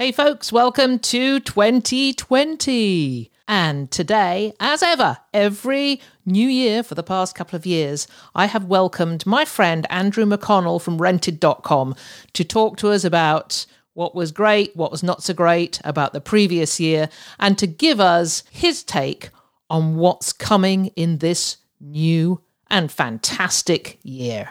Hey, folks, welcome to 2020. And today, as ever, every new year for the past couple of years, I have welcomed my friend Andrew McConnell from rented.com to talk to us about what was great, what was not so great about the previous year, and to give us his take on what's coming in this new and fantastic year.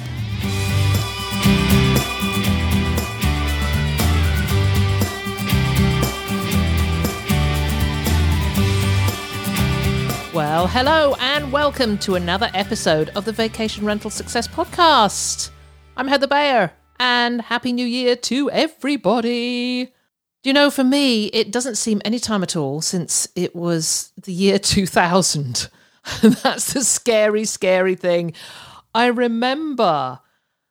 Well, hello and welcome to another episode of the Vacation Rental Success Podcast. I'm Heather Bayer and Happy New Year to everybody. Do You know, for me, it doesn't seem any time at all since it was the year 2000. That's the scary, scary thing. I remember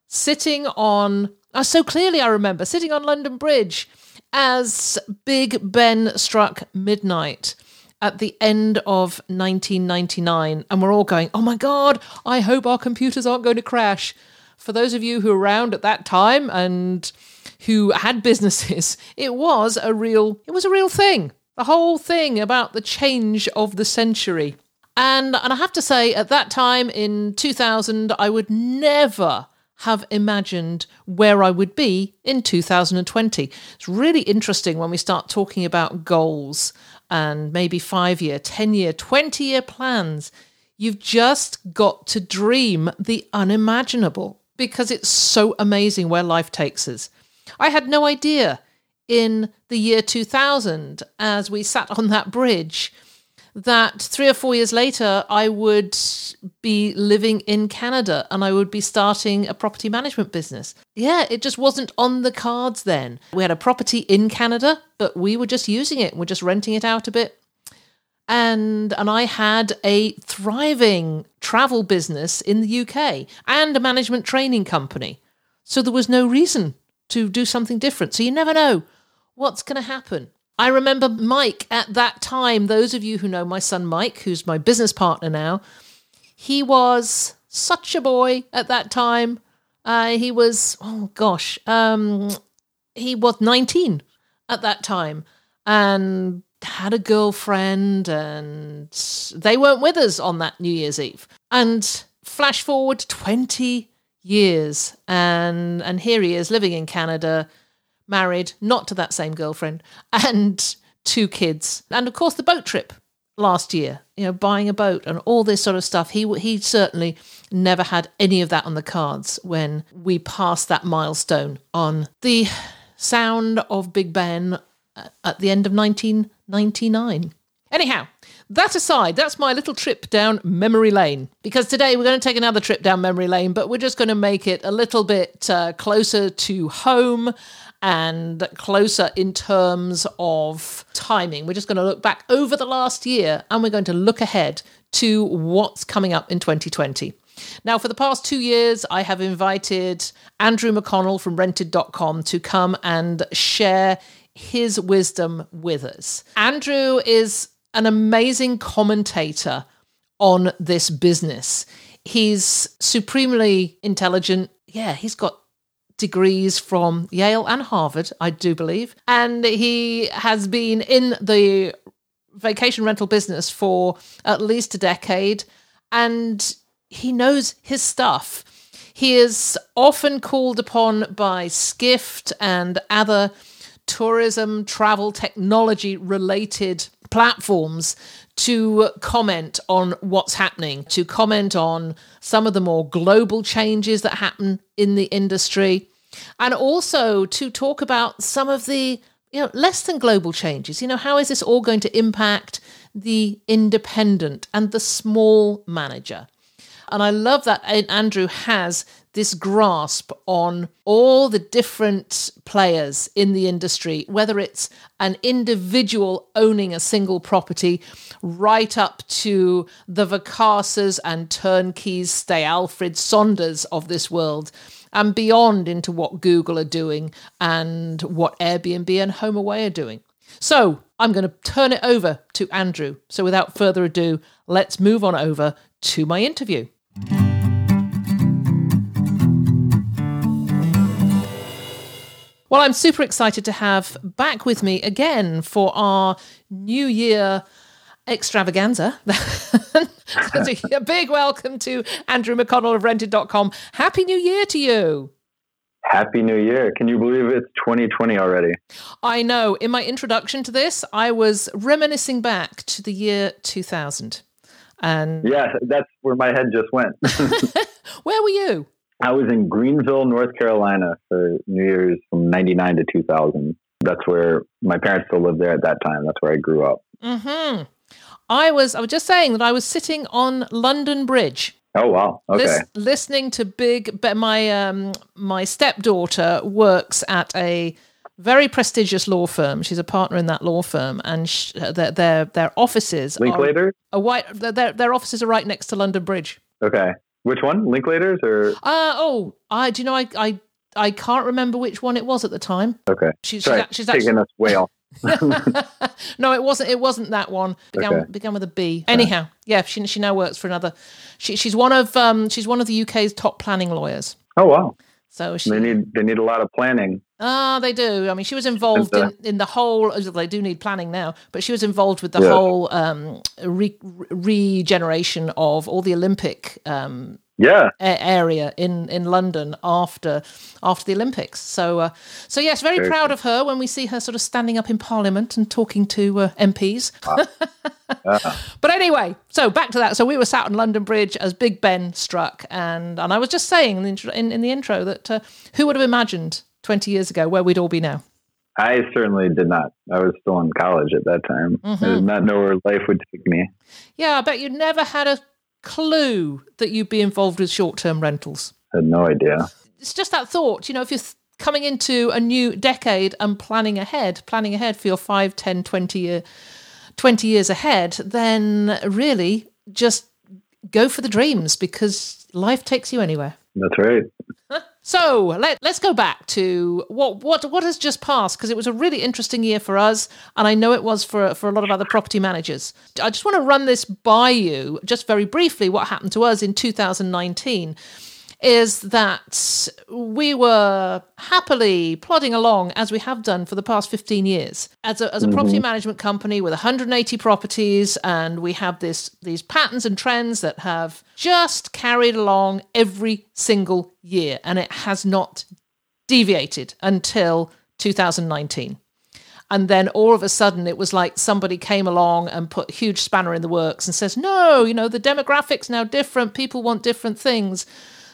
sitting on, oh, so clearly I remember sitting on London Bridge as Big Ben struck midnight at the end of 1999, and we're all going, oh my God, I hope our computers aren't going to crash. For those of you who were around at that time and who had businesses, it was a real it was a real thing. The whole thing about the change of the century. And and I have to say at that time in 2000 I would never have imagined where I would be in 2020. It's really interesting when we start talking about goals and maybe five year, 10 year, 20 year plans. You've just got to dream the unimaginable because it's so amazing where life takes us. I had no idea in the year 2000 as we sat on that bridge that three or four years later, I would be living in Canada and I would be starting a property management business. Yeah, it just wasn't on the cards then. We had a property in Canada, but we were just using it. We're just renting it out a bit. And, and I had a thriving travel business in the UK and a management training company. So there was no reason to do something different. So you never know what's going to happen. I remember Mike at that time. Those of you who know my son Mike, who's my business partner now, he was such a boy at that time. Uh, he was, oh gosh, um, he was 19 at that time and had a girlfriend, and they weren't with us on that New Year's Eve. And flash forward 20 years, and, and here he is living in Canada married, not to that same girlfriend, and two kids. And of course, the boat trip last year, you know, buying a boat and all this sort of stuff. He, he certainly never had any of that on the cards when we passed that milestone on the sound of Big Ben at the end of 1999. Anyhow, that aside, that's my little trip down memory lane. Because today we're going to take another trip down memory lane, but we're just going to make it a little bit uh, closer to home and closer in terms of timing. We're just going to look back over the last year and we're going to look ahead to what's coming up in 2020. Now, for the past two years, I have invited Andrew McConnell from rented.com to come and share his wisdom with us. Andrew is an amazing commentator on this business. He's supremely intelligent. Yeah, he's got degrees from Yale and Harvard, I do believe. And he has been in the vacation rental business for at least a decade and he knows his stuff. He is often called upon by Skift and other tourism, travel, technology related platforms to comment on what's happening, to comment on some of the more global changes that happen in the industry, and also to talk about some of the you know less than global changes. You know, how is this all going to impact the independent and the small manager? And I love that Andrew has this grasp on all the different players in the industry, whether it's an individual owning a single property, right up to the Vacasas and turnkeys, Stay Alfred Sonders of this world, and beyond into what Google are doing and what Airbnb and HomeAway are doing. So I'm going to turn it over to Andrew. So without further ado, let's move on over to my interview. Well, I'm super excited to have back with me again for our New Year extravaganza. a big welcome to Andrew McConnell of rented.com. Happy New Year to you. Happy New Year. Can you believe it's 2020 already? I know. In my introduction to this, I was reminiscing back to the year 2000. And Yeah, that's where my head just went. where were you? I was in Greenville, North Carolina for New Year's from 99 to 2000. That's where my parents still lived there at that time. That's where I grew up. Mhm. I was I was just saying that I was sitting on London Bridge Oh wow. Okay. Lis- listening to big but my um my stepdaughter works at a very prestigious law firm. She's a partner in that law firm, and sh- their their their offices Linklater. are a white. Their their offices are right next to London Bridge. Okay. Which one? Linklaters or Uh oh, I do you know I I I can't remember which one it was at the time. okay. She's Sorry, she's, she's taking actually us way off. no, it wasn't. It wasn't that one. Began Okay. began with a B. Anyhow, yeah, she she now works for another. She, she's one of um she's one of the UK's top planning lawyers. Oh wow. So she They need they need a lot of planning. Ah, they do. I mean, she was involved uh, in, in the whole. They do need planning now, but she was involved with the Yeah. whole um, re- regeneration of all the Olympic um, Yeah. a- area in, in London after after the Olympics. So, uh, so yes, very Very proud of her when we see her sort of standing up in Parliament and talking to uh, MPs. But anyway, so back to that. So we were sat on London Bridge as Big Ben struck, and and I was just saying in the intro, in, in the intro that uh, who would have imagined twenty years ago where we'd all be now? I certainly did not. I was still in college at that time. Mm-hmm. I did not know where life would take me. Yeah, I bet you never had a clue that you'd be involved with short-term rentals. I had no idea. It's just that thought, you know, if you're th- coming into a new decade and planning ahead, planning ahead for your 5, 10, 20 year 20 years ahead, then really just go for the dreams because life takes you anywhere. That's right. So let, let's go back to what what what has just passed because it was a really interesting year for us, and I know it was for for a lot of other property managers. I just want to run this by you just very briefly. What happened to us in 2019 is that we were happily plodding along as we have done for the past 15 years. As a, as a property mm-hmm. management company with 180 properties and we have this these patterns and trends that have just carried along every single year and it has not deviated until 2019 and then all of a sudden it was like somebody came along and put a huge spanner in the works and says no you know the demographics now different. People want different things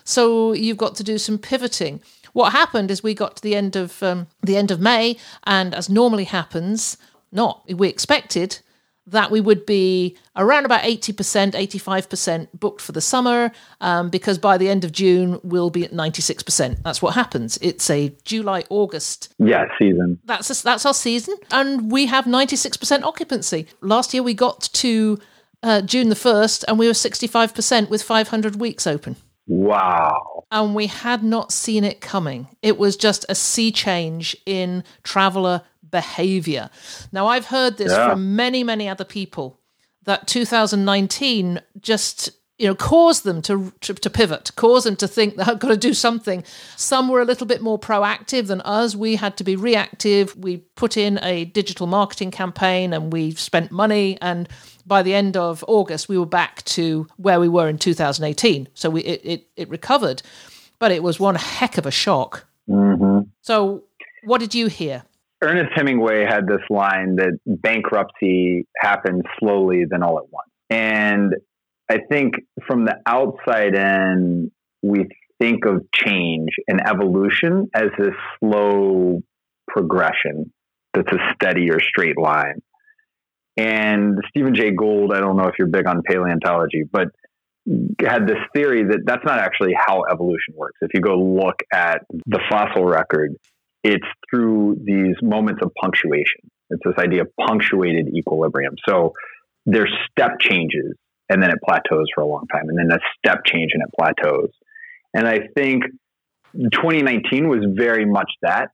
so you've got to do some pivoting what happened is we got to the end of um, the end of may and as normally happens not we expected that we would be around about 80%, 85% booked for the summer, um, because by the end of June, we'll be at 96%. That's what happens. It's a July, August Yeah, season. that's us that's our season, and we have ninety six percent occupancy. Last year we got to uh, June the first, and we were sixty five percent with five hundred weeks open, Wow. and we had not seen it coming. It was just a sea change in traveller behaviour. Now I've heard this Yeah. from many many other people that 2019 just you know caused them to, to to pivot caused them to think that i've got to do something some were a little bit more proactive than us we had to be reactive we put in a digital marketing campaign and we spent money and by the end of august we were back to where we were in 2018 so we it, it, it recovered but it was one heck of a shock. Hmm so what did you hear? Ernest Hemingway had this line that bankruptcy happens slowly, then all at once. And I think from the outside in, we think of change and evolution as this slow progression. That's a steady or straight line. And Stephen Jay Gould, I don't know if you're big on paleontology, but had this theory that that's not actually how evolution works. If you go look at the fossil record, it's through these moments of punctuation. It's this idea of punctuated equilibrium. So there's step changes and then it plateaus for a long time, and then a step change and it plateaus. And I think 2019 was very much that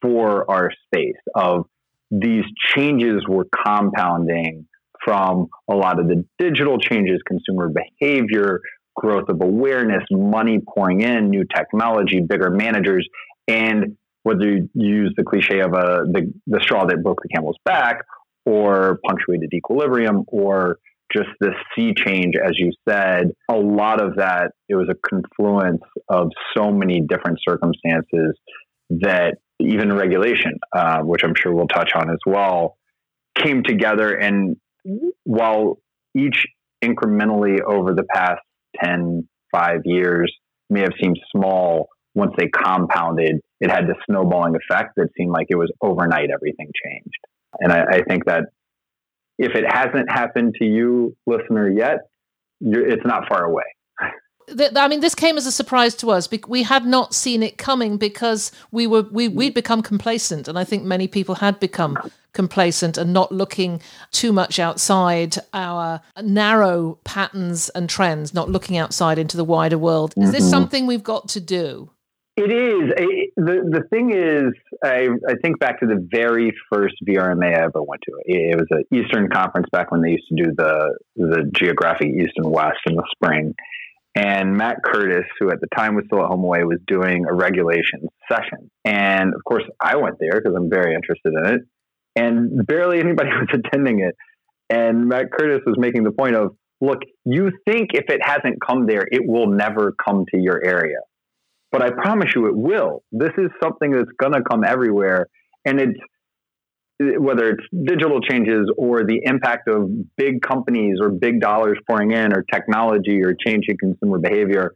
for our space of these changes were compounding from a lot of the digital changes, consumer behavior, growth of awareness, money pouring in, new technology, bigger managers, and whether you use the cliche of a uh, the, the straw that broke the camel's back or punctuated equilibrium or just this sea change, as you said, a lot of that, it was a confluence of so many different circumstances that even regulation, uh, which I'm sure we'll touch on as well, came together. And while each incrementally over the past 10, five years may have seemed small, once they compounded, it had this snowballing effect that seemed like it was overnight everything changed. And I, I think that if it hasn't happened to you, listener, yet, it's not far away. I mean, this came as a surprise to us. We had not seen it coming because we were we we'd become complacent, and I think many people had become complacent and not looking too much outside our narrow patterns and trends, not looking outside into the wider world. Is this mm-hmm. something we've got to do? It is. the The thing is, I, I think back to the very first VRMA I ever went to. It, it was an Eastern conference back when they used to do the the geographic East and West in the spring. And Matt Curtis, who at the time was still at HomeAway, was doing a regulation session. And of course, I went there because I'm very interested in it. And barely anybody was attending it. And Matt Curtis was making the point of, look, you think if it hasn't come there, it will never come to your area but I promise you it will. This is something that's going to come everywhere. And it's whether it's digital changes or the impact of big companies or big dollars pouring in or technology or changing consumer behavior,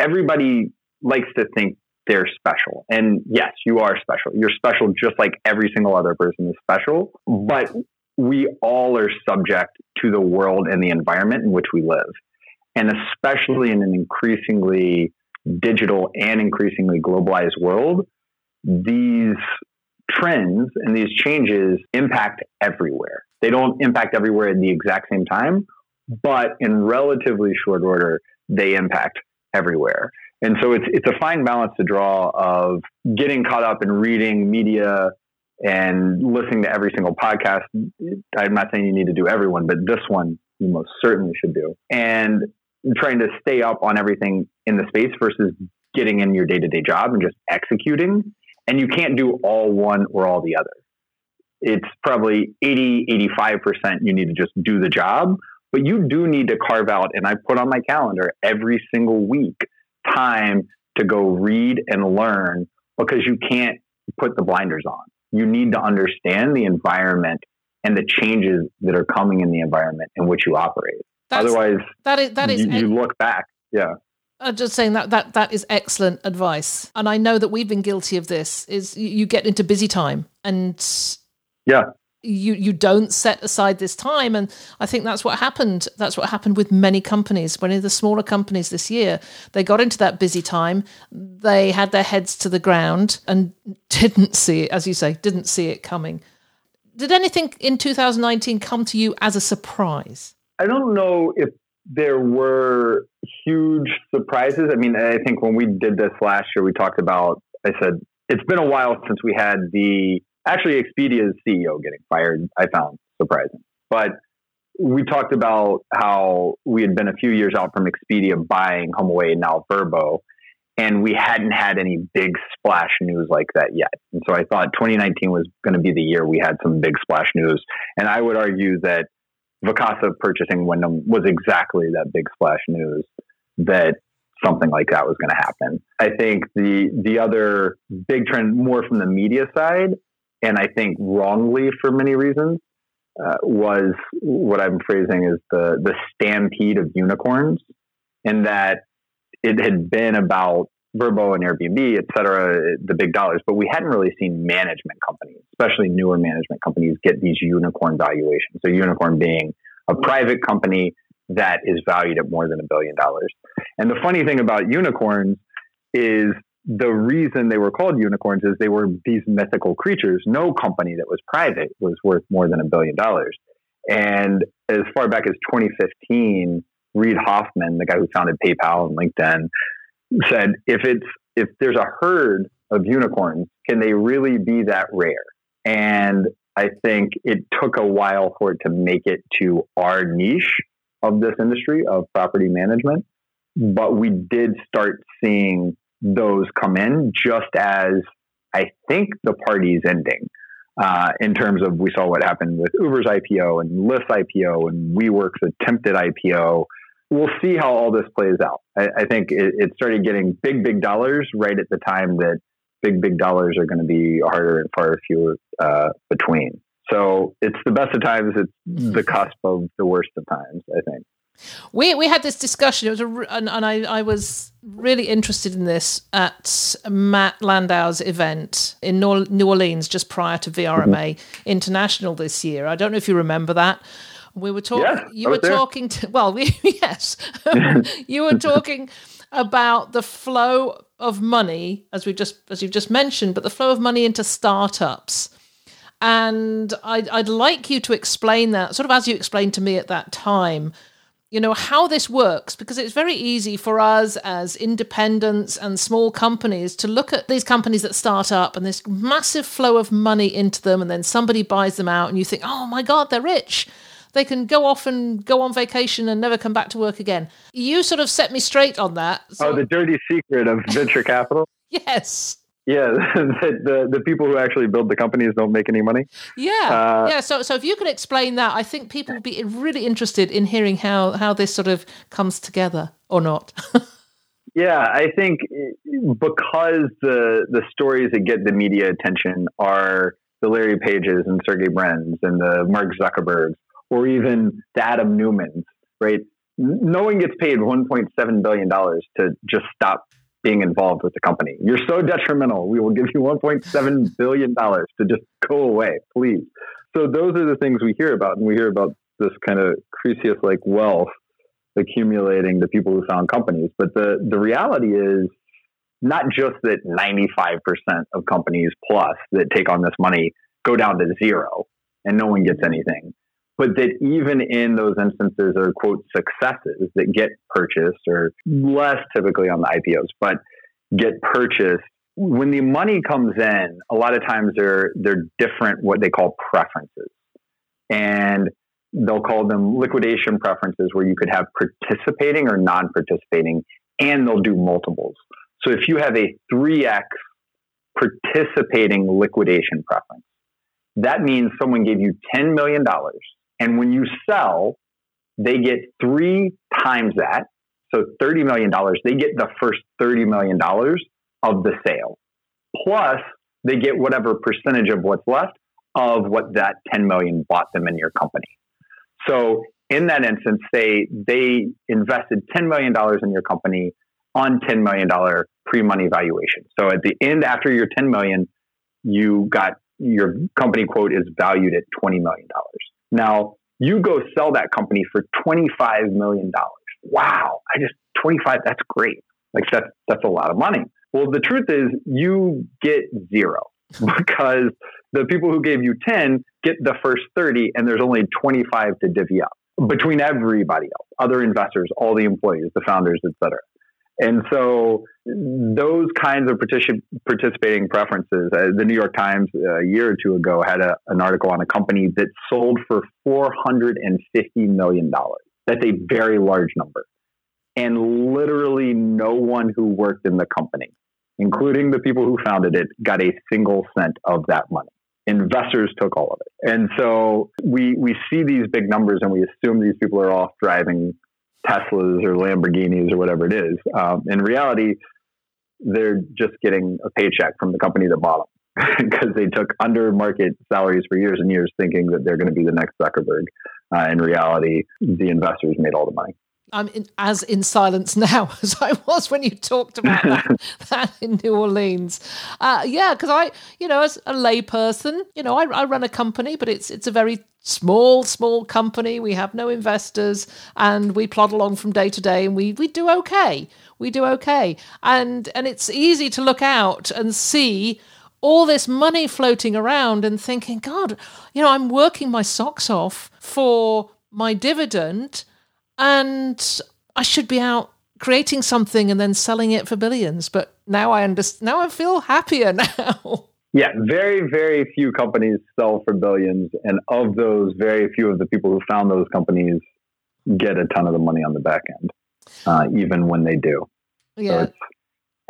everybody likes to think they're special. And yes, you are special. You're special just like every single other person is special. But we all are subject to the world and the environment in which we live. And especially in an increasingly digital and increasingly globalized world, these trends and these changes impact everywhere. They don't impact everywhere at the exact same time, but in relatively short order, they impact everywhere. And so it's it's a fine balance to draw of getting caught up in reading media and listening to every single podcast. I'm not saying you need to do everyone, but this one you most certainly should do. And trying to stay up on everything in the space versus getting in your day to day job and just executing. And you can't do all one or all the other. It's probably 80, 85% you need to just do the job, but you do need to carve out, and I put on my calendar every single week time to go read and learn because you can't put the blinders on. You need to understand the environment and the changes that are coming in the environment in which you operate. That's, Otherwise, that is that is you, you look back. Yeah. I'm just saying that that that is excellent advice, and I know that we've been guilty of this. Is you get into busy time, and yeah, you you don't set aside this time, and I think that's what happened. That's what happened with many companies. Many of the smaller companies this year, they got into that busy time. They had their heads to the ground and didn't see it, as you say, didn't see it coming. Did anything in 2019 come to you as a surprise? I don't know if there were huge surprises. I mean, I think when we did this last year, we talked about, I said, it's been a while since we had the, actually, Expedia's CEO getting fired, I found surprising. But we talked about how we had been a few years out from Expedia buying HomeAway and now Vrbo, and we hadn't had any big splash news like that yet. And so I thought 2019 was going to be the year we had some big splash news. And I would argue that Vacasa purchasing Wyndham was exactly that big splash news that something like that was going to happen. I think the the other big trend, more from the media side, and I think wrongly for many reasons, uh, was what I'm phrasing is the the stampede of unicorns, in that it had been about Vrbo and Airbnb, et cetera, the big dollars, but we hadn't really seen management companies, especially newer management companies, get these unicorn valuations. So, unicorn being a private company that is valued at more than a billion dollars. And the funny thing about unicorns is the reason they were called unicorns is they were these mythical creatures. No company that was private was worth more than a billion dollars. And as far back as 2015, Reid Hoffman, the guy who founded PayPal and LinkedIn, said if it's if there's a herd of unicorns, can they really be that rare? And I think it took a while for it to make it to our niche of this industry of property management. But we did start seeing those come in just as I think the party's ending. Uh, in terms of we saw what happened with Uber's IPO and Lyft's IPO and WeWork's attempted IPO. We'll see how all this plays out. I, I think it, it, started getting big, big dollars right at the time that big, big dollars are going to be harder and far fewer uh, between. So it's the best of times. It's the cusp of the worst of times. I think. We we had this discussion. It was a and, and I I was really interested in this at Matt Landau's event in New Orleans just prior to VRMA mm-hmm. International this year. I don't know if you remember that. We were talking. Yeah, you were there. talking to. Well, we, yes, you were talking about the flow of money, as we just as you've just mentioned, but the flow of money into startups. And I'd, I'd like you to explain that, sort of as you explained to me at that time, you know how this works because it's very easy for us as independents and small companies to look at these companies that start up and this massive flow of money into them and then somebody buys them out and you think oh my god they're rich they can go off and go on vacation and never come back to work again you sort of set me straight on that so, oh the dirty secret of venture capital yes yeah, the, the, the people who actually build the companies don't make any money. Yeah, uh, yeah. So so if you could explain that, I think people would be really interested in hearing how how this sort of comes together or not. yeah, I think because the the stories that get the media attention are the Larry Pages and Sergey Brin's and the Mark Zuckerbergs or even the Adam Neumanns, right? No one gets paid 1.7 billion dollars to just stop being involved with the company. You're so detrimental. We will give you 1.7 billion dollars to just go away, please. So those are the things we hear about, and we hear about this kind of Croesus like wealth accumulating the people who found companies. But the the reality is not just that 95% of companies plus that take on this money go down to zero and no one gets anything but that even in those instances are quote successes that get purchased or less typically on the IPOs, but get purchased. When the money comes in, a lot of times they're they're different what they call preferences. And they'll call them liquidation preferences where you could have participating or non-participating and they'll do multiples. So if you have a 3x participating liquidation preference, that means someone gave you $10 million and when you sell, they get three times that. So $30 million, they get the first $30 million of the sale. Plus, they get whatever percentage of what's left of what that 10 million bought them in your company. So in that instance, they they invested $10 million in your company on $10 million pre-money valuation. So at the end, after your 10 million, you got your company quote is valued at $20 million. Now, you go sell that company for $25 million. Wow. I just, 25, that's great. Like that's, that's a lot of money. Well, the truth is you get zero because the people who gave you 10 get the first 30 and there's only 25 to divvy up between everybody else, other investors, all the employees, the founders, et cetera. And so those kinds of particip- participating preferences, uh, the New York Times uh, a year or two ago had a, an article on a company that sold for $450 million. That's a very large number. And literally no one who worked in the company, including the people who founded it, got a single cent of that money. Investors took all of it. And so we, we see these big numbers and we assume these people are off driving Teslas or Lamborghinis or whatever it is. Um, in reality, they're just getting a paycheck from the company that bought them because they took under market salaries for years and years thinking that they're going to be the next Zuckerberg. Uh, in reality, the investors made all the money. I'm in, as in silence now as I was when you talked about that, that in New Orleans. Uh, yeah, because I, you know, as a layperson, you know, I, I run a company, but it's it's a very small, small company. We have no investors, and we plod along from day to day, and we we do okay. We do okay, and and it's easy to look out and see all this money floating around and thinking, God, you know, I'm working my socks off for my dividend and I should be out creating something and then selling it for billions. But now I understand. Now I feel happier now. Yeah, very, very few companies sell for billions, and of those, very few of the people who found those companies get a ton of the money on the back end, uh, even when they do. Yeah. So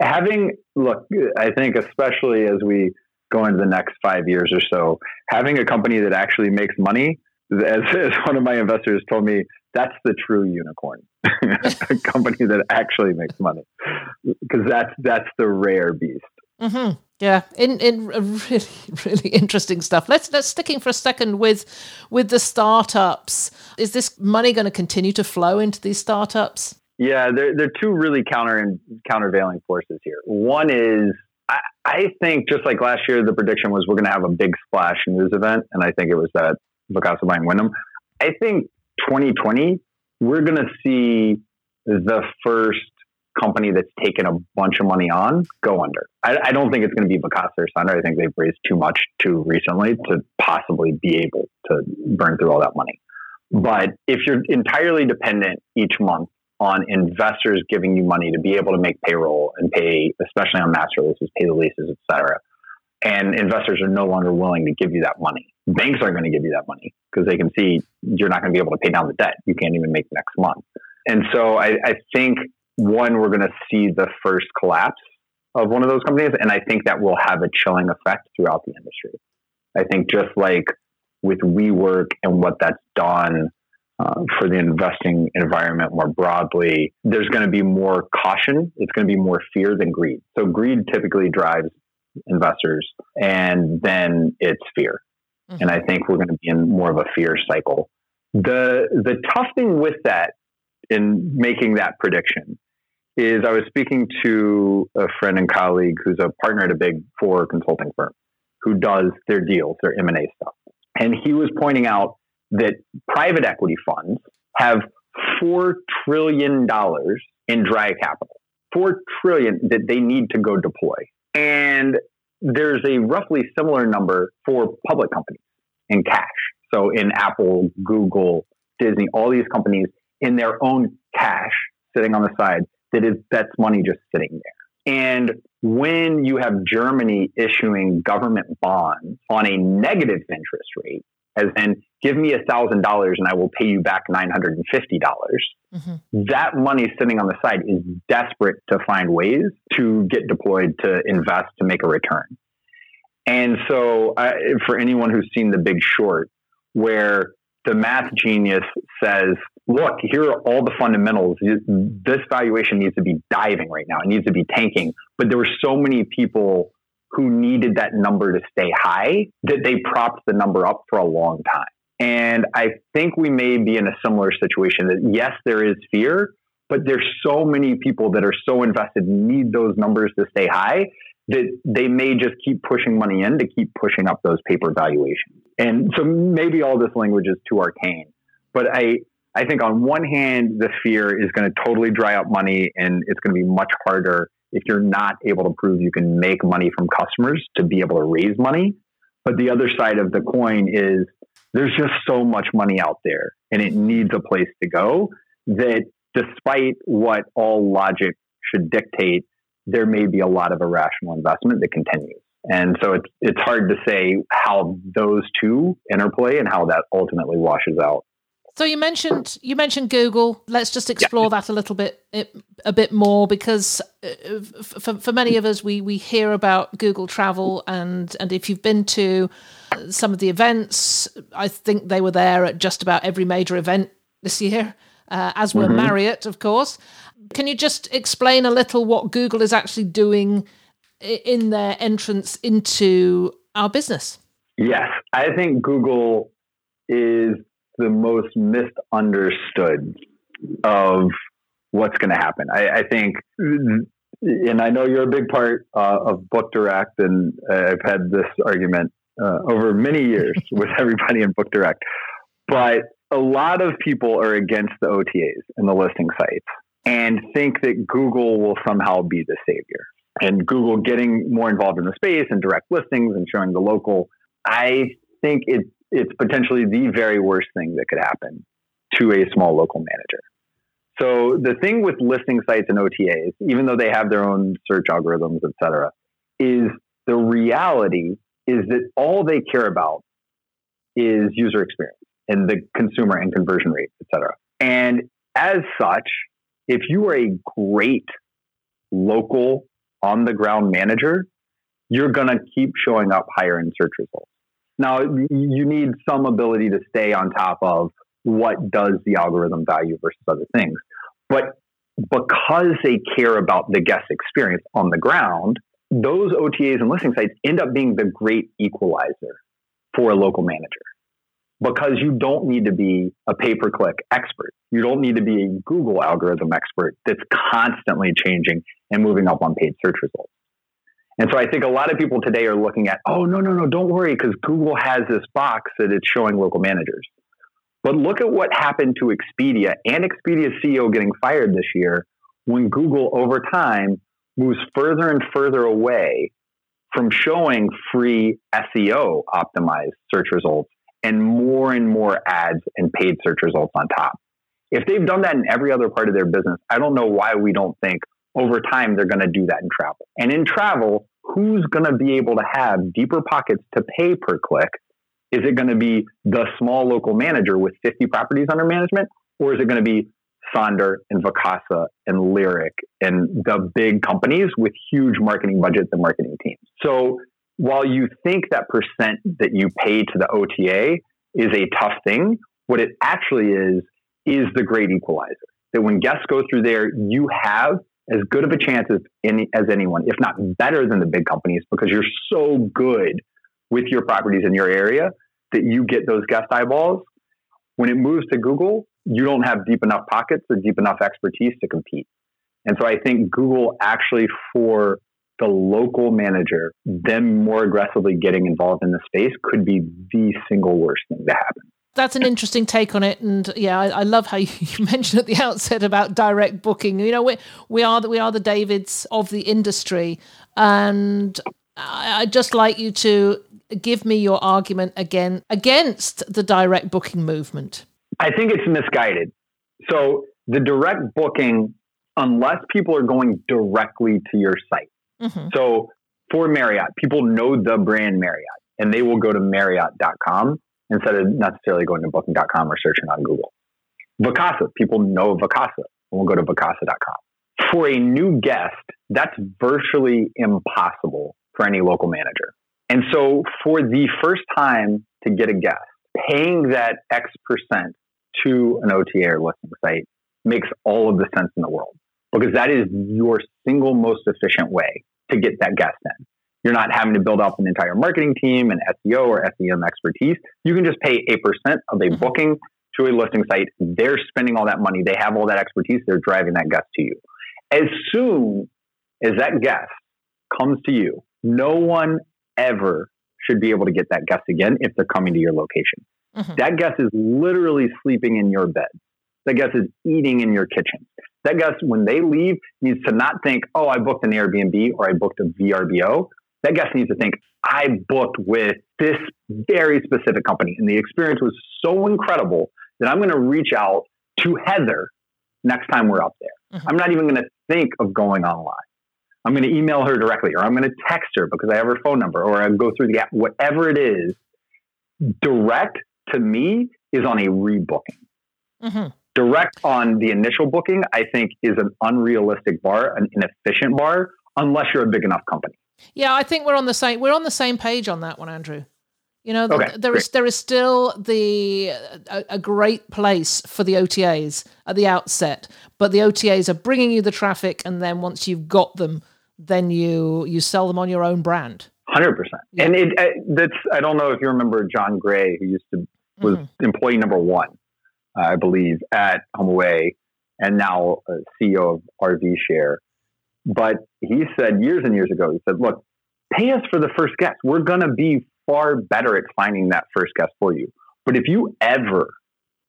having look, I think especially as we go into the next five years or so, having a company that actually makes money, as, as one of my investors told me, that's the true unicorn, a company that actually makes money, because that's that's the rare beast. Mm-hmm. Yeah, in in really really interesting stuff. Let's let's sticking for a second with with the startups. Is this money going to continue to flow into these startups? Yeah, there there are two really counter and countervailing forces here. One is I, I think just like last year, the prediction was we're going to have a big splash news event, and I think it was that Vacasa buying Wyndham. I think 2020, we're going to see the first company that's taken a bunch of money on go under. I, I don't think it's going to be Vacasa or Sonder. I think they've raised too much too recently to possibly be able to burn through all that money. But if you're entirely dependent each month on investors giving you money to be able to make payroll and pay, especially on master leases, pay the leases, et cetera, and investors are no longer willing to give you that money. Banks aren't going to give you that money because they can see you're not going to be able to pay down the debt. You can't even make next month. And so I, I think one, we're going to see the first collapse of one of those companies. And I think that will have a chilling effect throughout the industry. I think just like with WeWork and what that's done uh, for the investing environment more broadly, there's going to be more caution. It's going to be more fear than greed. So greed typically drives investors, and then it's fear. Mm-hmm. And I think we're going to be in more of a fear cycle. The the tough thing with that in making that prediction is I was speaking to a friend and colleague who's a partner at a big four consulting firm who does their deals, their M&A stuff. And he was pointing out that private equity funds have 4 trillion dollars in dry capital. 4 trillion that they need to go deploy. And there's a roughly similar number for public companies in cash. So in Apple, Google, Disney, all these companies in their own cash sitting on the side that is that's money just sitting there. And when you have Germany issuing government bonds on a negative interest rate, as in give me a thousand dollars and I will pay you back nine hundred and fifty dollars. Mm-hmm. That money sitting on the side is desperate to find ways to get deployed to invest to make a return. And so, uh, for anyone who's seen The Big Short, where the math genius says, "Look, here are all the fundamentals. This valuation needs to be diving right now. It needs to be tanking." But there were so many people who needed that number to stay high that they propped the number up for a long time. And I think we may be in a similar situation that yes, there is fear, but there's so many people that are so invested need those numbers to stay high that they may just keep pushing money in to keep pushing up those paper valuations. And so maybe all this language is too arcane, but I I think on one hand the fear is going to totally dry up money and it's going to be much harder if you're not able to prove you can make money from customers to be able to raise money. But the other side of the coin is there's just so much money out there and it needs a place to go that despite what all logic should dictate, there may be a lot of irrational investment that continues. And so it's it's hard to say how those two interplay and how that ultimately washes out. So you mentioned you mentioned Google. Let's just explore yeah. that a little bit a bit more because uh, for, for many of us we we hear about Google Travel and and if you've been to some of the events, I think they were there at just about every major event this year, uh, as were mm-hmm. Marriott, of course. Can you just explain a little what Google is actually doing in their entrance into our business? Yes, I think Google is the most misunderstood of what's going to happen. I, I, think, and I know you're a big part uh, of Book Direct, and I've had this argument uh, over many years with everybody in Book Direct. But a lot of people are against the OTAs and the listing sites and think that Google will somehow be the savior. And Google getting more involved in the space and direct listings and showing the local, I think it, it's potentially the very worst thing that could happen to a small local manager. So the thing with listing sites and OTAs, even though they have their own search algorithms, et cetera, is the reality is that all they care about is user experience and the consumer and conversion rate, et cetera. And as such, if you are a great local on the ground manager, you're going to keep showing up higher in search results. Now, you need some ability to stay on top of what does the algorithm value versus other things. But because they care about the guest experience on the ground, those OTAs and listing sites end up being the great equalizer for a local manager because you don't need to be a pay per click expert. You don't need to be a Google algorithm expert that's constantly changing and moving up on paid search results. And so I think a lot of people today are looking at, oh, no, no, no, don't worry, because Google has this box that it's showing local managers. But look at what happened to Expedia and Expedia's CEO getting fired this year when Google, over time, moves further and further away from showing free SEO optimized search results and more and more ads and paid search results on top. If they've done that in every other part of their business, I don't know why we don't think over time they're going to do that in travel. And in travel, who's going to be able to have deeper pockets to pay per click? Is it going to be the small local manager with 50 properties under management? Or is it going to be Sonder and Vacasa and Lyric and the big companies with huge marketing budgets and marketing teams? So while you think that percent that you pay to the OTA is a tough thing, what it actually is, is the great equalizer. That when guests go through there, you have as good of a chance as, any, as anyone, if not better than the big companies, because you're so good with your properties in your area that you get those guest eyeballs. When it moves to Google, you don't have deep enough pockets or deep enough expertise to compete. And so I think Google actually, for the local manager, them more aggressively getting involved in the space could be the single worst thing to happen. That's an interesting take on it, and yeah, I, I love how you, mentioned at the outset about direct booking. You know, we we are the, we are the Davids of the industry, and I, I'd just like you to give me your argument again against the direct booking movement. I think it's misguided. So the direct booking, unless people are going directly to your site, Mm-hmm. So for Marriott, people know the brand Marriott and they will go to Marriott.com instead of necessarily going to Booking.com or searching on Google. Vacasa, people know Vacasa and we'll go to Vacasa.com. For a new guest, that's virtually impossible for any local manager. And so for the first time to get a guest, paying that X percent to an OTA or listing site makes all of the sense in the world because that is your single most efficient way to get that guest in. You're not having to build up an entire marketing team and SEO or SEM expertise. You can just pay a percent of a mm-hmm. booking to a listing site. They're spending all that money. They have all that expertise. They're driving that guest to you. As soon as that guest comes to you, no one ever should be able to get that guest again if they're coming to your location. Mm-hmm. That guest is literally sleeping in your bed. That guest is eating in your kitchen. That guest, when they leave, needs to not think, oh, I booked an Airbnb or I booked a VRBO. That guest needs to think, I booked with this very specific company. And the experience was so incredible that I'm going to reach out to Heather next time we're up there. Mm-hmm. I'm not even going to think of going online. I'm going to email her directly or I'm going to text her because I have her phone number or I go through the app, whatever it is. Direct to me is on a rebooking. Mm-hmm direct on the initial booking, I think, is an unrealistic bar, an inefficient bar, unless you're a big enough company. Yeah, I think we're on the same we're on the same page on that one, Andrew. You know, okay, there great. is there is still the a, a, great place for the OTAs at the outset, but the OTAs are bringing you the traffic, and then once you've got them, then you you sell them on your own brand. Hundred percent. And it, it, that's I don't know if you remember Jon Gray, who used to was mm-hmm. employee number one uh, I believe, at HomeAway and now uh, CEO of RV Share. But he said years and years ago, he said, look, pay us for the first guest. We're going to be far better at finding that first guest for you. But if you ever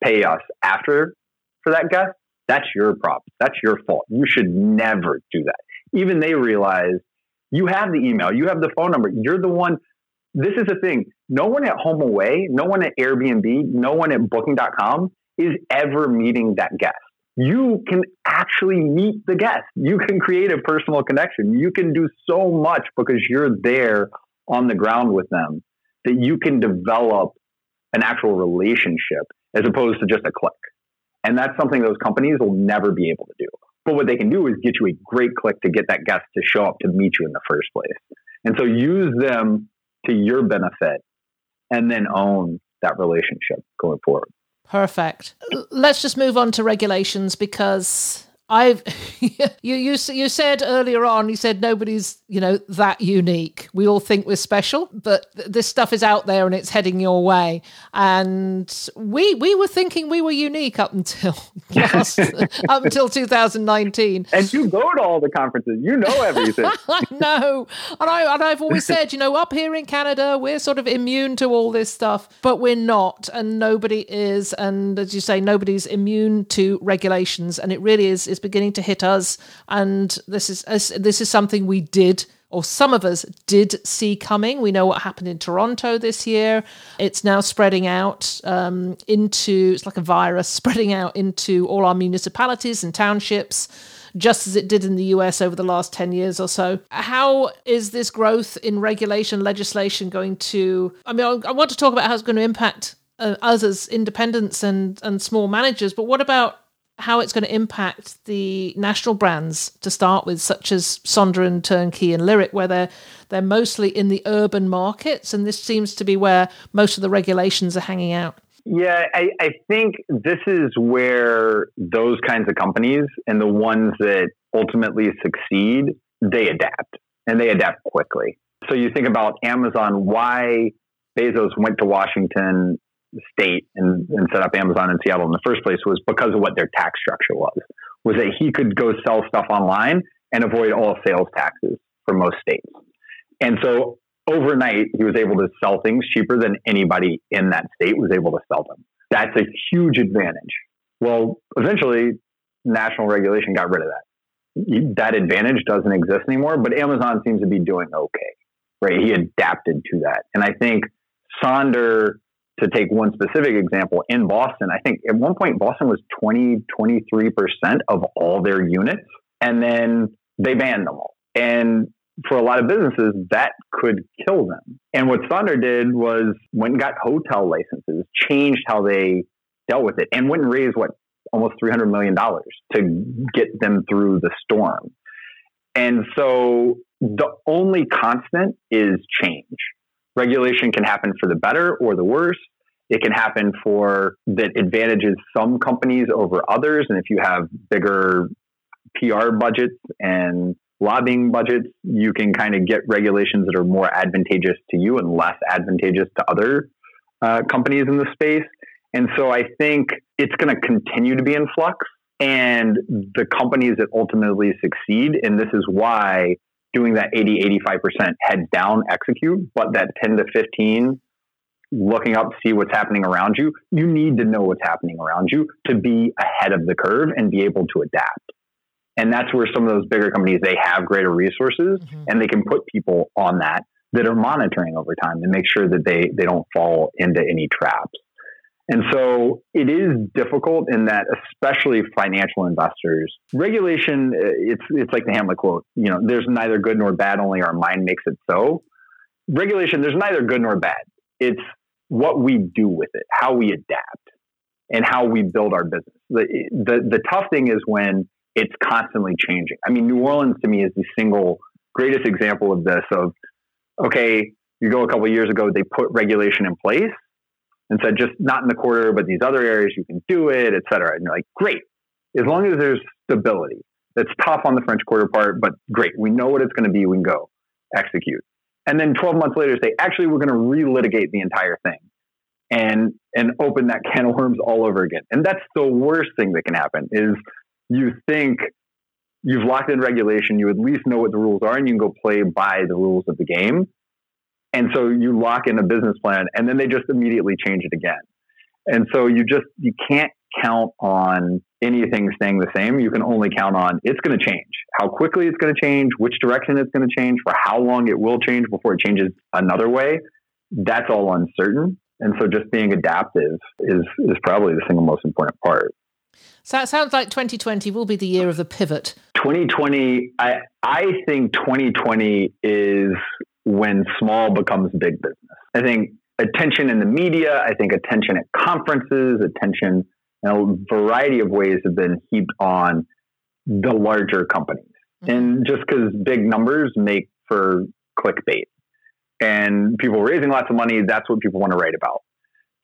pay us after for that guest, that's your problem. That's your fault. You should never do that. Even they realize you have the email, you have the phone number. You're the one. This is the thing. No one at Home Away, no one at Airbnb, no one at Booking.com is ever meeting that guest. You can actually meet the guest. You can create a personal connection. You can do so much because you're there on the ground with them that you can develop an actual relationship as opposed to just a click. And that's something those companies will never be able to do. But what they can do is get you a great click to get that guest to show up to meet you in the first place. And so use them to your benefit and then own that relationship going forward. Perfect. Let's just move on to regulations because I've you you you said earlier on you said nobody's you know that unique. We all think we're special, but th- this stuff is out there and it's heading your way. And we we were thinking we were unique up until last up until 2019. And you go to all the conferences. You know everything. I know. And I and I've always said, you know, up here in Canada, we're sort of immune to all this stuff, but we're not and nobody is and as you say nobody's immune to regulations and it really is is beginning to hit us. And this is this is something we did or some of us did see coming. We know what happened in Toronto this year. It's now spreading out um, into, it's like a virus spreading out into all our municipalities and townships, just as it did in the US over the last 10 years or so. How is this growth in regulation legislation going to? I mean, I want to talk about how it's going to impact uh, us as independents and, and small managers, but what about how it's going to impact the national brands to start with, such as Sonder and Turnkey and Lyric, where they're they're mostly in the urban markets, and this seems to be where most of the regulations are hanging out. Yeah, I, I think this is where those kinds of companies and the ones that ultimately succeed, they adapt and they adapt quickly. So you think about Amazon, why Bezos went to Washington state and, and set up Amazon in Seattle in the first place was because of what their tax structure was. Was that he could go sell stuff online and avoid all sales taxes for most states. And so overnight, he was able to sell things cheaper than anybody in that state was able to sell them. That's a huge advantage. Well, eventually, national regulation got rid of that. That advantage doesn't exist anymore, but Amazon seems to be doing okay, right? He adapted to that. And I think Sonder to take one specific example, in Boston, I think at one point Boston was 20, 23% of all their units. And then they banned them all. And for a lot of businesses, that could kill them. And what Sonder did was went and got hotel licenses, changed how they dealt with it, and went and raised what almost $300 million to get them through the storm. And so the only constant is change regulation can happen for the better or the worse. It can happen for that advantages some companies over others. And if you have bigger PR budgets and lobbying budgets, you can kind of get regulations that are more advantageous to you and less advantageous to other uh, companies in the space. And so I think it's going to continue to be in flux. And the companies that ultimately succeed, and this is why doing that 80, 85% head down execute, but that 10 to 15 looking up, to see what's happening around you. You need to know what's happening around you to be ahead of the curve and be able to adapt. And that's where some of those bigger companies, they have greater resources mm-hmm. and they can put people on that that are monitoring over time and make sure that they, they don't fall into any traps. And so it is difficult in that, especially financial investors. Regulation, uh, it's it's like the Hamlet quote. You know, there's neither good nor bad. Only our mind makes it so. Regulation, there's neither good nor bad. It's what we do with it, how we adapt, and how we build our business. The the, the tough thing is when it's constantly changing. I mean, New Orleans to me is the single greatest example of this. Of okay, you go a couple years ago, they put regulation in place and said, just not in the quarter, but these other areas you can do it, et cetera. And you're like, great. As long as there's stability. That's tough on the French Quarter part, but great. We know what it's going to be. We can go execute. And then 12 months later, say, actually, we're going to relitigate the entire thing and and open that can of worms all over again. And that's the worst thing that can happen is you think you've locked in regulation, you at least know what the rules are, and you can go play by the rules of the game. And so you lock in a business plan, and then they just immediately change it again. And so you just you can't count on anything staying the same. You can only count on it's going to change. How quickly it's going to change, which direction it's going to change, for how long it will change before it changes another way. That's all uncertain. And so just being adaptive is is probably the single most important part. So it sounds like 2020 will be the year of the pivot. 2020, I I think 2020 is when small becomes big business. I think attention in the media, I think attention at conferences, attention in a variety of ways have been heaped on the larger companies. Mm-hmm. And just because big numbers make for clickbait and people raising lots of money, that's what people want to write about.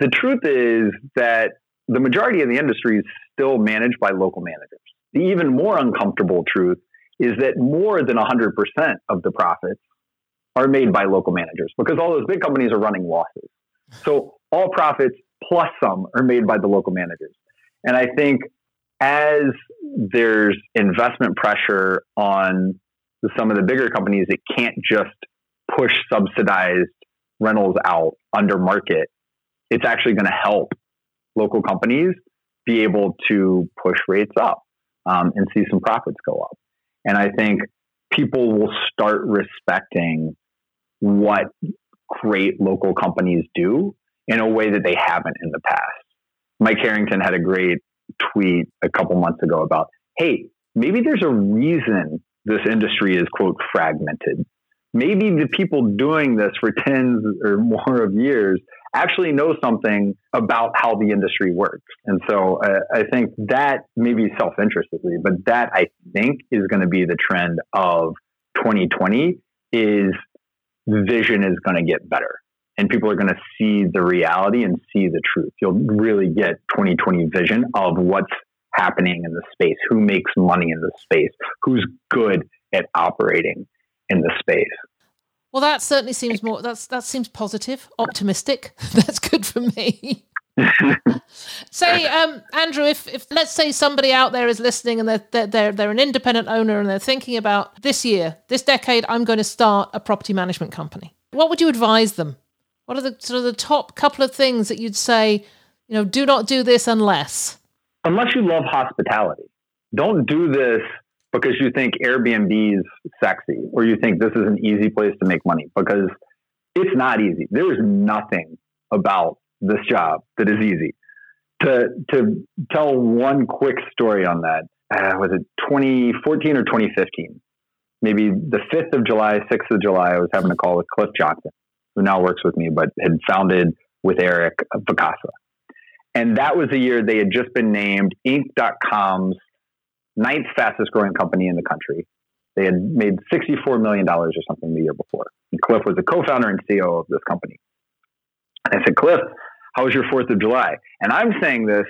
The truth is that the majority of the industry is still managed by local managers. The even more uncomfortable truth is that more than 100% of the profits are made by local managers because all those big companies are running losses. So all profits plus some are made by the local managers. And I think as there's investment pressure on some of the bigger companies that can't just push subsidized rentals out under market, it's actually going to help local companies be able to push rates up um, and see some profits go up. And I think people will start respecting what great local companies do in a way that they haven't in the past. Mike Harrington had a great tweet a couple months ago about, hey, maybe there's a reason this industry is, quote, fragmented. Maybe the people doing this for tens or more of years actually know something about how the industry works. And so uh, I think that maybe self interestedly, but that I think is going to be the trend of 2020 is vision is going to get better and people are going to see the reality and see the truth. You'll really get 2020 vision of what's happening in the space, who makes money in the space, who's good at operating in the space. Well, that certainly seems more. That's that seems positive, optimistic. That's good for me. Say, um, Andrew, if, if let's say somebody out there is listening and they're, they're, they're, they're an independent owner and they're thinking about this year, this decade, I'm going to start a property management company. What would you advise them? What are the sort of the top couple of things that you'd say, you know, do not do this unless? Unless you love hospitality. Don't do this because you think Airbnb is sexy or you think this is an easy place to make money because it's not easy. There is nothing about this job that is easy. To to tell one quick story on that, uh, was it 2014 or 2015? Maybe the 5th of July, 6th of July, I was having a call with Cliff Johnson, who now works with me, but had founded with Eric Vacasa. And that was the year they had just been named Inc.com's ninth fastest growing company in the country. They had made $64 million or something the year before. And Cliff was the co founder and CEO of this company. And I said, Cliff, how was your 4th of July? And I'm saying this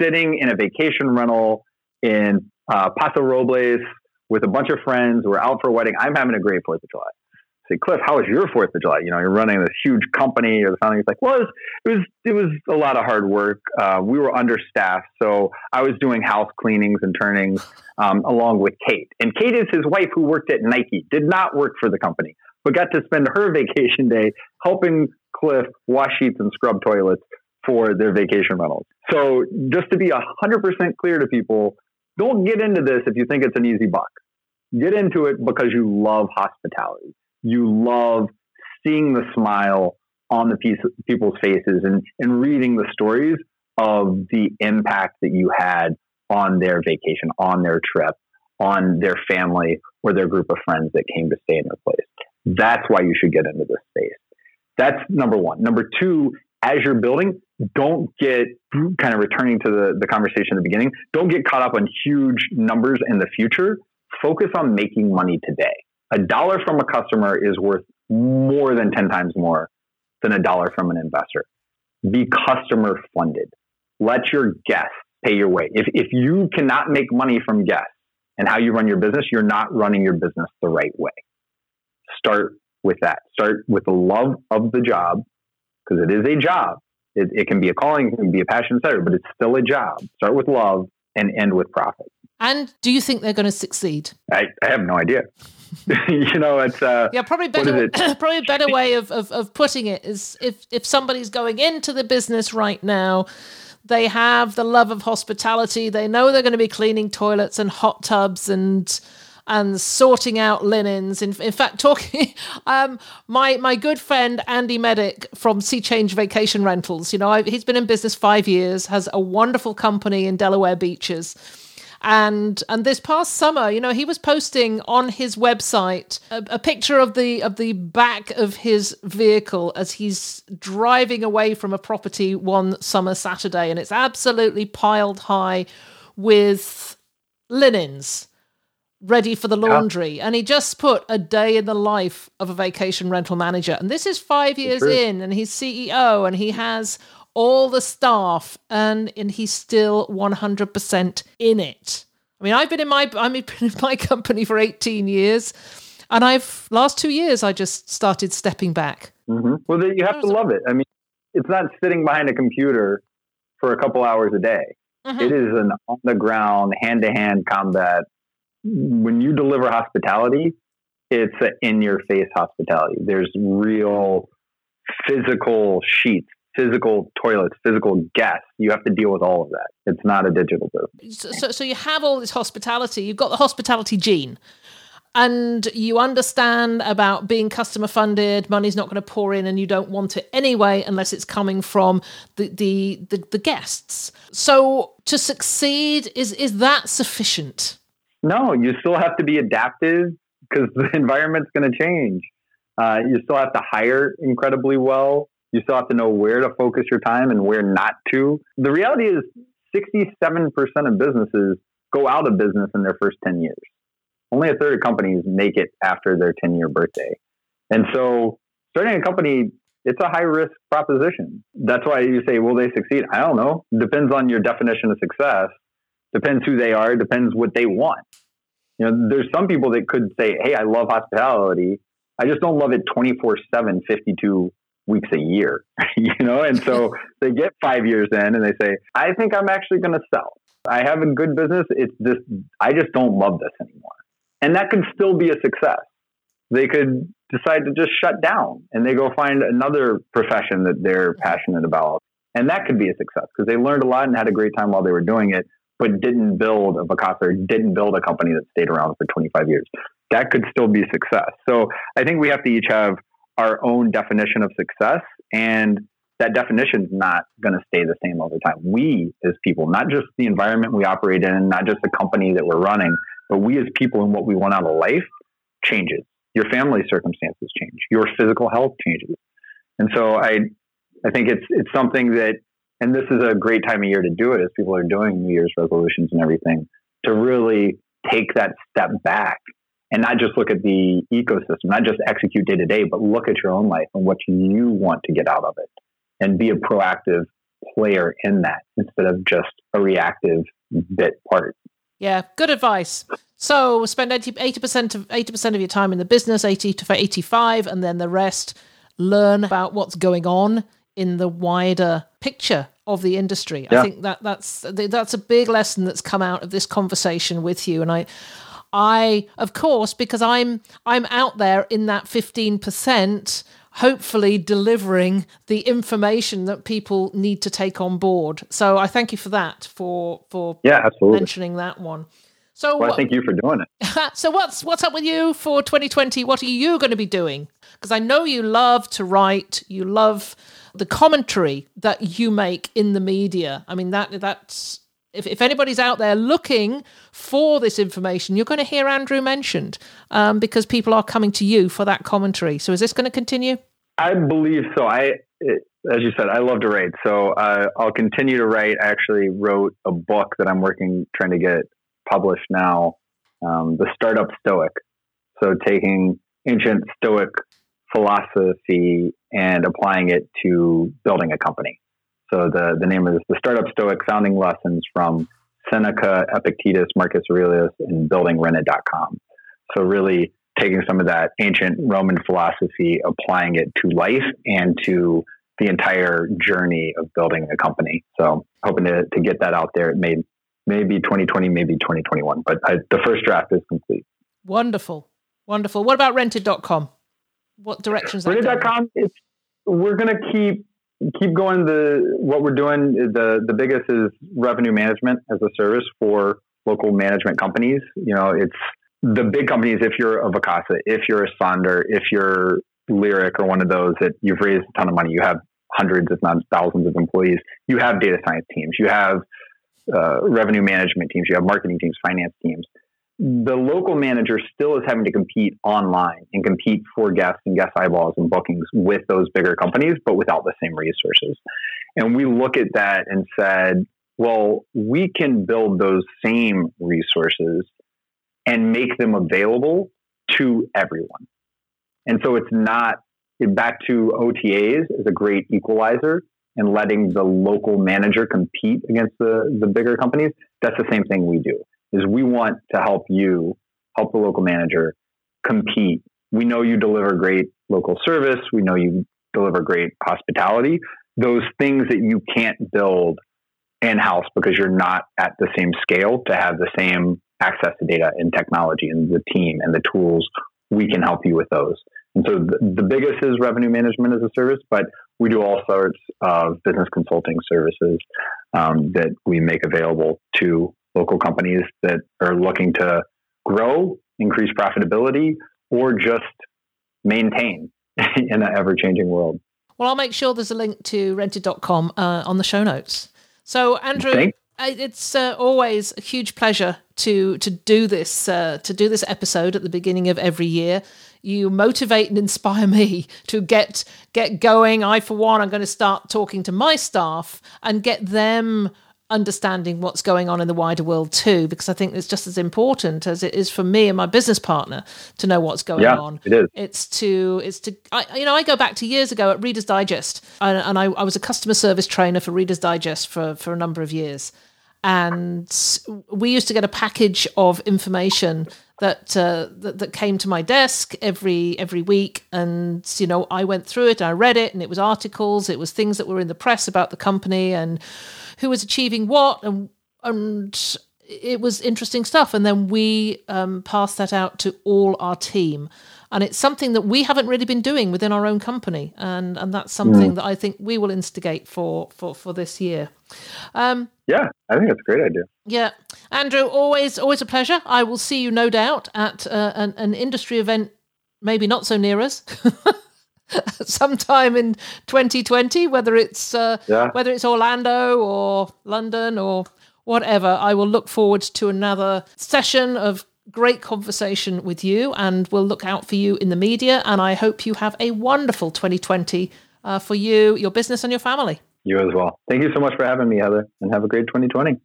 sitting in a vacation rental in uh, Paso Robles with a bunch of friends. We're out for a wedding. I'm having a great 4th of July. I say, Cliff, how was your 4th of July? You know, you're running this huge company or the founding. He's like, well, it was, it was, it was a lot of hard work. Uh, we were understaffed. So I was doing house cleanings and turnings um, along with Kate. And Kate is his wife who worked at Nike, did not work for the company, but got to spend her vacation day helping Cliff wash sheets and scrub toilets for their vacation rentals. So just to be 100% clear to people, don't get into this if you think it's an easy buck. Get into it because you love hospitality. You love seeing the smile on the piece, people's faces and, and reading the stories of the impact that you had on their vacation, on their trip, on their family or their group of friends that came to stay in their place. That's why you should get into this space. That's number one. Number two, as you're building, don't get kind of returning to the, the conversation at the beginning, don't get caught up on huge numbers in the future. Focus on making money today. A dollar from a customer is worth more than 10 times more than a dollar from an investor. Be customer funded. Let your guests pay your way. If, if you cannot make money from guests and how you run your business, you're not running your business the right way. Start with that. Start with the love of the job because it is a job. It, it, can be a calling, it can be a passion, etc., but it's still a job. Start with love and end with profit. And do you think they're going to succeed? I, I have no idea. you know, it's uh, yeah, probably better. probably a better way of, of of putting it is if if somebody's going into the business right now, they have the love of hospitality. They know they're going to be cleaning toilets and hot tubs and and sorting out linens. In, in fact, talking, um, my my good friend Andy Medic from Sea Change Vacation Rentals. You know, I, he's been in business five years, has a wonderful company in Delaware beaches. And and this past summer, you know, he was posting on his website a, a picture of the of the back of his vehicle as he's driving away from a property one summer Saturday, and it's absolutely piled high with linens ready for the laundry. Yeah. And he just put a day in the life of a vacation rental manager. And this is five years in, and he's CEO and he has all the staff and and he's still 100% in it. I mean, I've been in my I've been in my company for 18 years. And I've last two years I just started stepping back. Mm-hmm. Well, you have to love it. I mean, it's not sitting behind a computer for a couple hours a day. Mm-hmm. It is an on the ground, hand to hand combat when you deliver hospitality, it's in your face hospitality. There's real physical sheets, physical toilets, physical guests. You have to deal with all of that. It's not a digital business. So, so you have all this hospitality. You've got the hospitality gene. And you understand about being customer funded, money's not going to pour in, and you don't want it anyway unless it's coming from the, the, the, the guests. So to succeed, is is that sufficient? No, you still have to be adaptive because the environment's going to change. Uh, you still have to hire incredibly well. You still have to know where to focus your time and where not to. The reality is, 67% of businesses go out of business in their first 10 years. Only a third of companies make it after their 10 year birthday. And so, starting a company, it's a high risk proposition. That's why you say, will they succeed? I don't know. Depends on your definition of success depends who they are, depends what they want. You know, there's some people that could say, Hey, I love hospitality. I just don't love it 24 7, 52 weeks a year, you know? And so they get five years in and they say, I think I'm actually going to sell. I have a good business. It's just, I just don't love this anymore. And that could still be a success. They could decide to just shut down and they go find another profession that they're passionate about. And that could be a success because they learned a lot and had a great time while they were doing it but didn't build a Vacasa, didn't build a company that stayed around for 25 years. That could still be success. So I think we have to each have our own definition of success, and that definition is not going to stay the same over time. We, as people, not just the environment we operate in, not just the company that we're running, but we as people and what we want out of life changes. Your family circumstances change. Your physical health changes. And so I, I think it's it's something that and this is a great time of year to do it as people are doing New Year's resolutions and everything to really take that step back and not just look at the ecosystem, not just execute day to day, but look at your own life and what you want to get out of it and be a proactive player in that instead of just a reactive bit part. Yeah, good advice. So spend 80 percent of eighty percent of your time in the business, eighty to eighty five, and then the rest learn about what's going on in the wider picture of the industry. Yeah. I think that that's that's a big lesson that's come out of this conversation with you and I I of course because I'm I'm out there in that 15% hopefully delivering the information that people need to take on board. So I thank you for that for for yeah, absolutely. mentioning that one. So well, thank you for doing it. so what's what's up with you for 2020? What are you going to be doing? Because I know you love to write, you love the commentary that you make in the media. I mean that that's if, if anybody's out there looking for this information, you're going to hear Andrew mentioned um, because people are coming to you for that commentary. So is this going to continue? I believe so. I, it, as you said, I love to write, so uh, I'll continue to write. I actually wrote a book that I'm working trying to get published now, um, the Startup Stoic. So taking ancient Stoic philosophy and applying it to building a company. So the, the name is the Startup Stoic Founding Lessons from Seneca, Epictetus, Marcus Aurelius, and building rented.com. So really taking some of that ancient Roman philosophy, applying it to life and to the entire journey of building a company. So hoping to, to get that out there. It may maybe 2020, maybe 2021. But I, the first draft is complete. Wonderful. Wonderful. What about rented.com? What directions? Rented.com, it's, we're going to keep keep going the what we're doing the the biggest is revenue management as a service for local management companies you know it's the big companies if you're a Vacasa if you're a Sonder if you're Lyric or one of those that you've raised a ton of money you have hundreds if not thousands of employees you have data science teams you have uh, revenue management teams, you have marketing teams, finance teams. The local manager still is having to compete online and compete for guests and guest eyeballs and bookings with those bigger companies, but without the same resources. And we look at that and said, well, we can build those same resources and make them available to everyone. And so it's not back to OTAs is a great equalizer and letting the local manager compete against the, the bigger companies, that's the same thing we do. Is we want to help you, help the local manager compete. We know you deliver great local service. We know you deliver great hospitality. Those things that you can't build in house because you're not at the same scale to have the same access to data and technology and the team and the tools, we can help you with those. And so the, the biggest is revenue management as a service, but we do all sorts of business consulting services um, that we make available to local companies that are looking to grow, increase profitability, or just maintain in an ever changing world. Well, I'll make sure there's a link to rented.com uh, on the show notes. So, Andrew, it's uh, always a huge pleasure to to do this uh, to do this episode at the beginning of every year. You motivate and inspire me to get get going. I, for one, I'm going to start talking to my staff and get them understanding what's going on in the wider world too, because I think it's just as important as it is for me and my business partner to know what's going yeah, on. It is. It's to it's to I, you know I go back to years ago at Reader's Digest, and, and I, I was a customer service trainer for Reader's Digest for for a number of years and we used to get a package of information that, uh, that that came to my desk every every week. And you know I went through it I read it and it was articles it was things that were in the press about the company and who was achieving what. And and it was interesting stuff and then we um, passed that out to all our team and it's something that we haven't really been doing within our own company and and that's something mm. that I think we will instigate for for for this year um, yeah, I think that's a great idea. Yeah, Andrew, always always a pleasure. I will see you, no doubt, at uh, an, an industry event, maybe not so near us. sometime in 2020 whether it's uh, yeah. whether it's Orlando or London or whatever I will look forward to another session of great conversation with you and we'll look out for you in the media and I hope you have a wonderful 2020 uh, for you your business and your family you as well. Thank you so much for having me, Heather, and have a great 2020.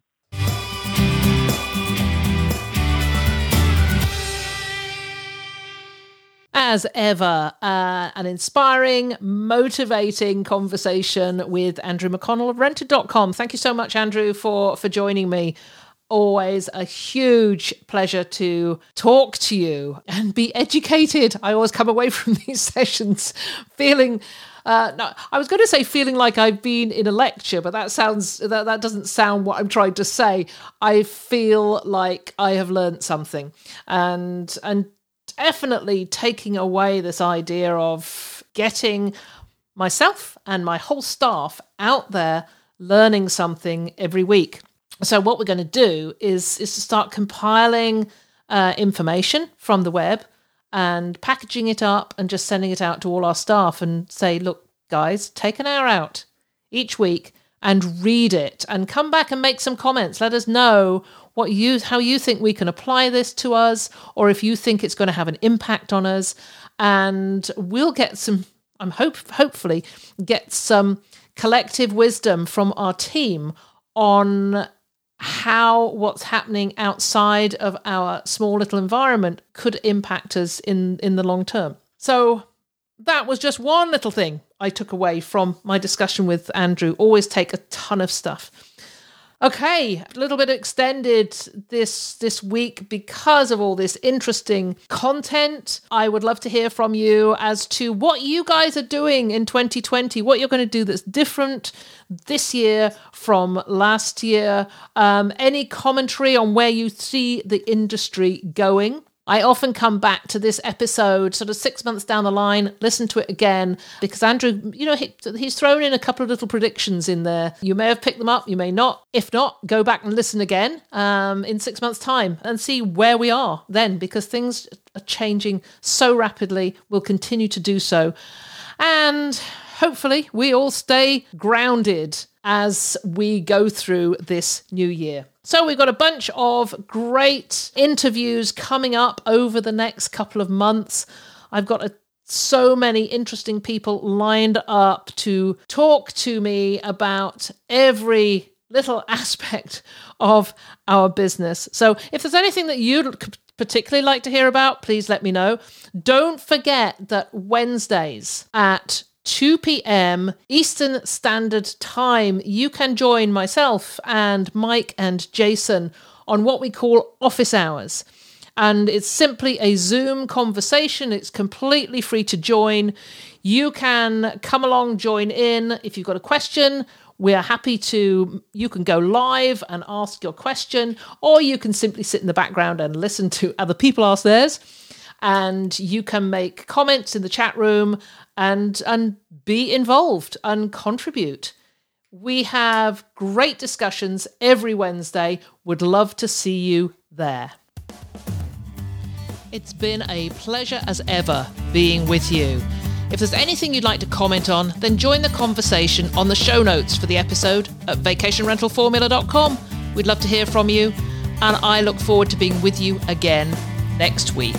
As ever, uh, an inspiring, motivating conversation with Andrew McConnell of rented.com. Thank you so much, Andrew, for, for joining me always a huge pleasure to talk to you and be educated. I always come away from these sessions feeling uh, no, I was going to say feeling like I've been in a lecture, but that sounds that that doesn't sound what I'm trying to say. I feel like I have learned something, and and definitely taking away this idea of getting myself and my whole staff out there learning something every week. So what we're going to do is is to start compiling uh, information from the web and packaging it up and just sending it out to all our staff and say, look, guys, take an hour out each week and read it and come back and make some comments. Let us know what you how you think we can apply this to us or if you think it's going to have an impact on us and we'll get some I'm hope hopefully get some collective wisdom from our team on how what's happening outside of our small little environment could impact us in in the long term. So that was just one little thing I took away from my discussion with Andrew. Always take a ton of stuff. Okay, a little bit extended this this week because of all this interesting content. I would love to hear from you as to what you guys are doing in 2020, what you're going to do that's different this year from last year. Um, any commentary on where you see the industry going? I often come back to this episode sort of six months down the line, listen to it again, because Andrew, you know, he, he's thrown in a couple of little predictions in there. You may have picked them up, you may not. If not, go back and listen again um, in six months' time and see where we are then, because things are changing so rapidly, will continue to do so. And hopefully, we all stay grounded as we go through this new year. So, we've got a bunch of great interviews coming up over the next couple of months. I've got a, so many interesting people lined up to talk to me about every little aspect of our business. So, if there's anything that you'd particularly like to hear about, please let me know. Don't forget that Wednesdays at 2 p.m. Eastern Standard Time, you can join myself and Mike and Jason on what we call office hours. And it's simply a Zoom conversation. It's completely free to join. You can come along, join in. If you've got a question, we're happy to, you can go live and ask your question, or you can simply sit in the background and listen to other people ask theirs and you can make comments in the chat room and and be involved and contribute. We have great discussions every Wednesday. Would love to see you there. It's been a pleasure as ever being with you. If there's anything you'd like to comment on, then join the conversation on the show notes for the episode at vacationrentalformula.com. We'd love to hear from you, and I look forward to being with you again next week.